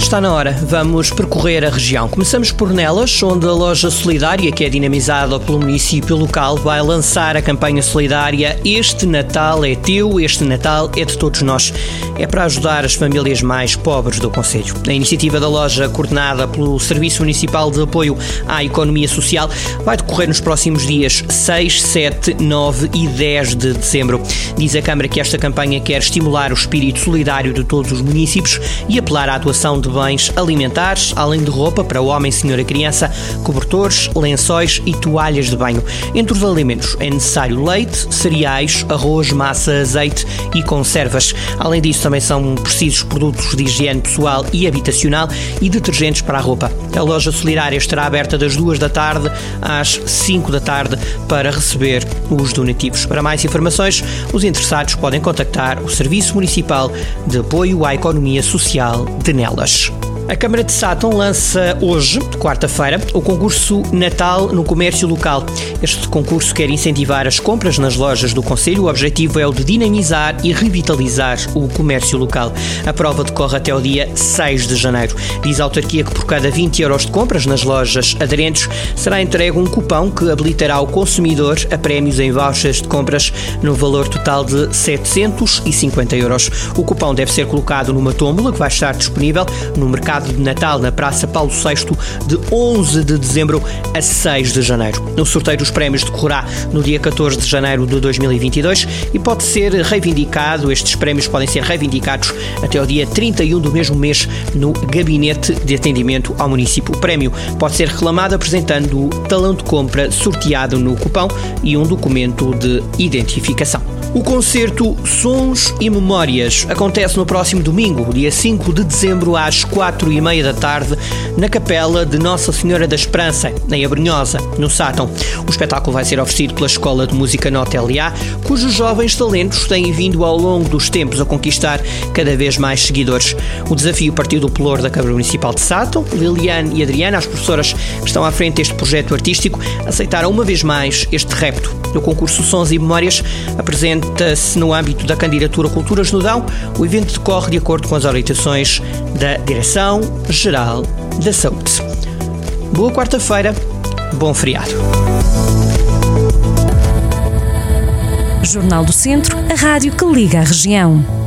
Está na hora, vamos percorrer a região. Começamos por Nelas, onde a loja solidária, que é dinamizada pelo município local, vai lançar a campanha solidária Este Natal é teu, este Natal é de todos nós. É para ajudar as famílias mais pobres do Conselho. A iniciativa da loja, coordenada pelo Serviço Municipal de Apoio à Economia Social, vai decorrer nos próximos dias 6, 7, 9 e 10 de dezembro. Diz a Câmara que esta campanha quer estimular o espírito solidário de todos os municípios e apelar à atuação de bens alimentares, além de roupa para o homem, senhora e criança, cobertores, lençóis e toalhas de banho. Entre os alimentos é necessário leite, cereais, arroz, massa, azeite e conservas. Além disso, também são precisos produtos de higiene pessoal e habitacional e detergentes para a roupa. A loja solidária estará aberta das 2 da tarde às 5 da tarde para receber os donativos. Para mais informações, os interessados podem contactar o Serviço Municipal de Apoio à Economia Social de Nelas. A Câmara de Sátão lança hoje, quarta-feira, o concurso Natal no Comércio Local. Este concurso quer incentivar as compras nas lojas do Conselho. O objetivo é o de dinamizar e revitalizar o comércio local. A prova decorre até o dia 6 de janeiro. Diz a autarquia que por cada 20 euros de compras nas lojas aderentes será entregue um cupão que habilitará o consumidor a prémios em vouchers de compras no valor total de 750 euros. O cupão deve ser colocado numa tómbola que vai estar disponível no mercado de Natal na Praça Paulo VI de 11 de dezembro a 6 de janeiro. O sorteio dos prémios decorrerá no dia 14 de janeiro de 2022 e pode ser reivindicado, estes prémios podem ser reivindicados até o dia 31 do mesmo mês no Gabinete de Atendimento ao Município. O prémio pode ser reclamado apresentando o talão de compra sorteado no cupão e um documento de identificação. O concerto Sons e Memórias acontece no próximo domingo, dia 5 de dezembro, às 4 e meia da tarde, na Capela de Nossa Senhora da Esperança, em Abrunhosa, no Sátão. O espetáculo vai ser oferecido pela Escola de Música Nota LA, cujos jovens talentos têm vindo ao longo dos tempos a conquistar cada vez mais seguidores. O desafio partiu do pelour da Câmara Municipal de Sátão. Liliane e Adriana, as professoras que estão à frente deste projeto artístico, aceitaram uma vez mais este repto. O concurso Sons e Memórias apresenta-se no âmbito da candidatura Culturas no Dão. O evento decorre de acordo com as orientações da Direção-Geral da Saúde. Boa quarta-feira, bom feriado. Jornal do Centro, a rádio que liga a região.